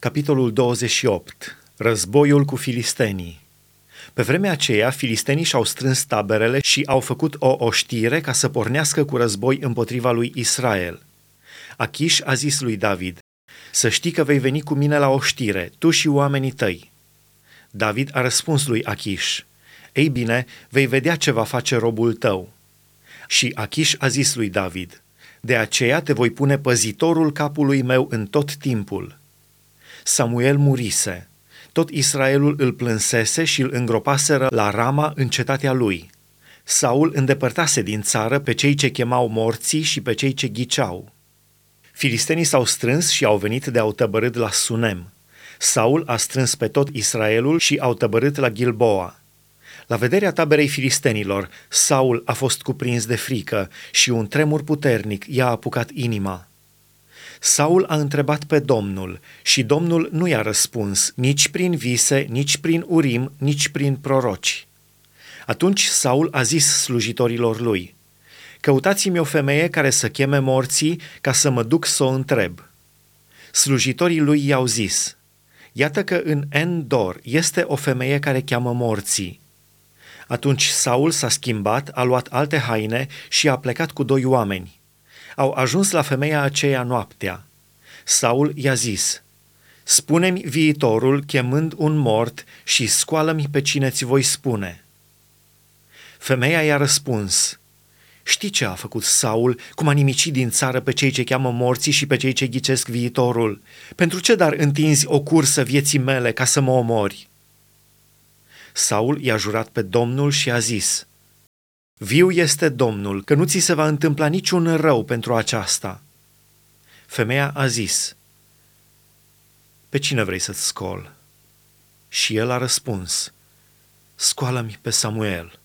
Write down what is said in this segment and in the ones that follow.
Capitolul 28. Războiul cu filistenii. Pe vremea aceea, filistenii și-au strâns taberele și au făcut o oștire ca să pornească cu război împotriva lui Israel. Achish a zis lui David, să știi că vei veni cu mine la oștire, tu și oamenii tăi. David a răspuns lui Achish, ei bine, vei vedea ce va face robul tău. Și Achish a zis lui David, de aceea te voi pune păzitorul capului meu în tot timpul – Samuel murise. Tot Israelul îl plânsese și îl îngropaseră la Rama în cetatea lui. Saul îndepărtase din țară pe cei ce chemau morții și pe cei ce ghiceau. Filistenii s-au strâns și au venit de au tăbărât la Sunem. Saul a strâns pe tot Israelul și au tăbărât la Gilboa. La vederea taberei filistenilor, Saul a fost cuprins de frică și un tremur puternic i-a apucat inima. Saul a întrebat pe Domnul și Domnul nu i-a răspuns nici prin vise, nici prin urim, nici prin proroci. Atunci Saul a zis slujitorilor lui, Căutați-mi o femeie care să cheme morții ca să mă duc să o întreb. Slujitorii lui i-au zis, Iată că în Endor este o femeie care cheamă morții. Atunci Saul s-a schimbat, a luat alte haine și a plecat cu doi oameni au ajuns la femeia aceea noaptea. Saul i-a zis, Spune-mi viitorul chemând un mort și scoală-mi pe cine ți voi spune. Femeia i-a răspuns, Știi ce a făcut Saul, cum a nimicit din țară pe cei ce cheamă morții și pe cei ce ghicesc viitorul? Pentru ce dar întinzi o cursă vieții mele ca să mă omori? Saul i-a jurat pe Domnul și a zis, Viu este Domnul, că nu ți se va întâmpla niciun rău pentru aceasta. Femeia a zis, Pe cine vrei să-ți scol? Și el a răspuns, Scoală-mi pe Samuel.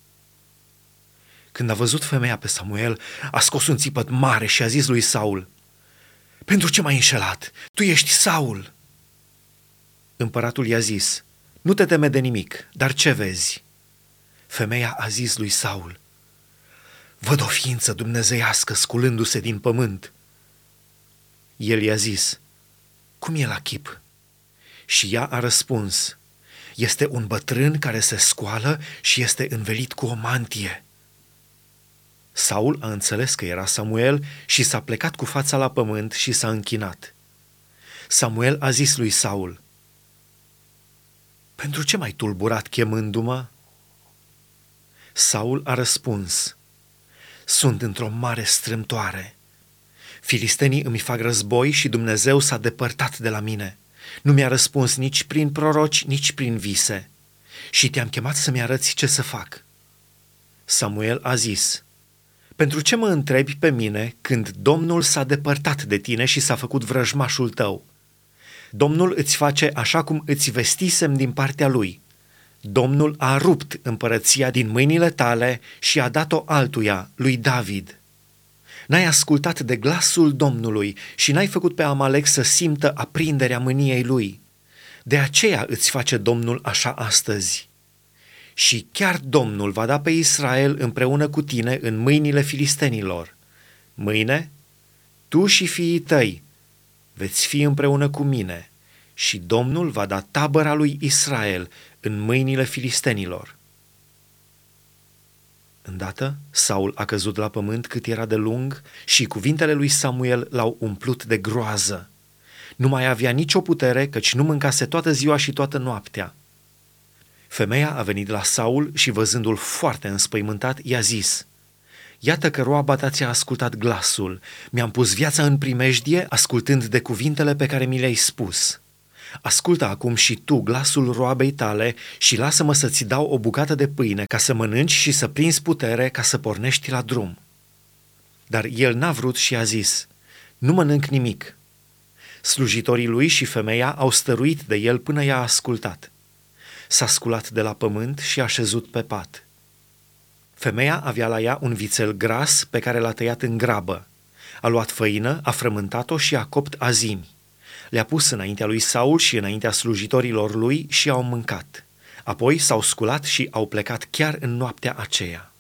Când a văzut femeia pe Samuel, a scos un țipăt mare și a zis lui Saul, Pentru ce m-ai înșelat? Tu ești Saul! Împăratul i-a zis, Nu te teme de nimic, dar ce vezi? Femeia a zis lui Saul, Văd o ființă dumnezeiască sculându-se din pământ. El i-a zis, cum e la chip? Și ea a răspuns, este un bătrân care se scoală și este învelit cu o mantie. Saul a înțeles că era Samuel și s-a plecat cu fața la pământ și s-a închinat. Samuel a zis lui Saul, Pentru ce m-ai tulburat chemându-mă? Saul a răspuns, sunt într-o mare strâmtoare. Filistenii îmi fac război și Dumnezeu s-a depărtat de la mine. Nu mi-a răspuns nici prin proroci, nici prin vise. Și te-am chemat să-mi arăți ce să fac. Samuel a zis, Pentru ce mă întrebi pe mine când Domnul s-a depărtat de tine și s-a făcut vrăjmașul tău? Domnul îți face așa cum îți vestisem din partea lui – Domnul a rupt împărăția din mâinile tale și a dat-o altuia, lui David. N-ai ascultat de glasul Domnului și n-ai făcut pe Amalek să simtă aprinderea mâniei lui. De aceea îți face Domnul așa astăzi. Și chiar Domnul va da pe Israel împreună cu tine în mâinile filistenilor. Mâine, tu și fiii tăi veți fi împreună cu mine și Domnul va da tabăra lui Israel în mâinile filistenilor. Îndată, Saul a căzut la pământ cât era de lung și cuvintele lui Samuel l-au umplut de groază. Nu mai avea nicio putere, căci nu mâncase toată ziua și toată noaptea. Femeia a venit la Saul și văzându-l foarte înspăimântat, i-a zis, Iată că roaba ta ți-a ascultat glasul, mi-am pus viața în primejdie ascultând de cuvintele pe care mi le-ai spus. Ascultă acum și tu glasul roabei tale și lasă-mă să-ți dau o bucată de pâine ca să mănânci și să prinzi putere ca să pornești la drum. Dar el n-a vrut și a zis, nu mănânc nimic. Slujitorii lui și femeia au stăruit de el până i-a ascultat. S-a sculat de la pământ și a șezut pe pat. Femeia avea la ea un vițel gras pe care l-a tăiat în grabă. A luat făină, a frământat-o și a copt azimi le-a pus înaintea lui Saul și înaintea slujitorilor lui și au mâncat. Apoi s-au sculat și au plecat chiar în noaptea aceea.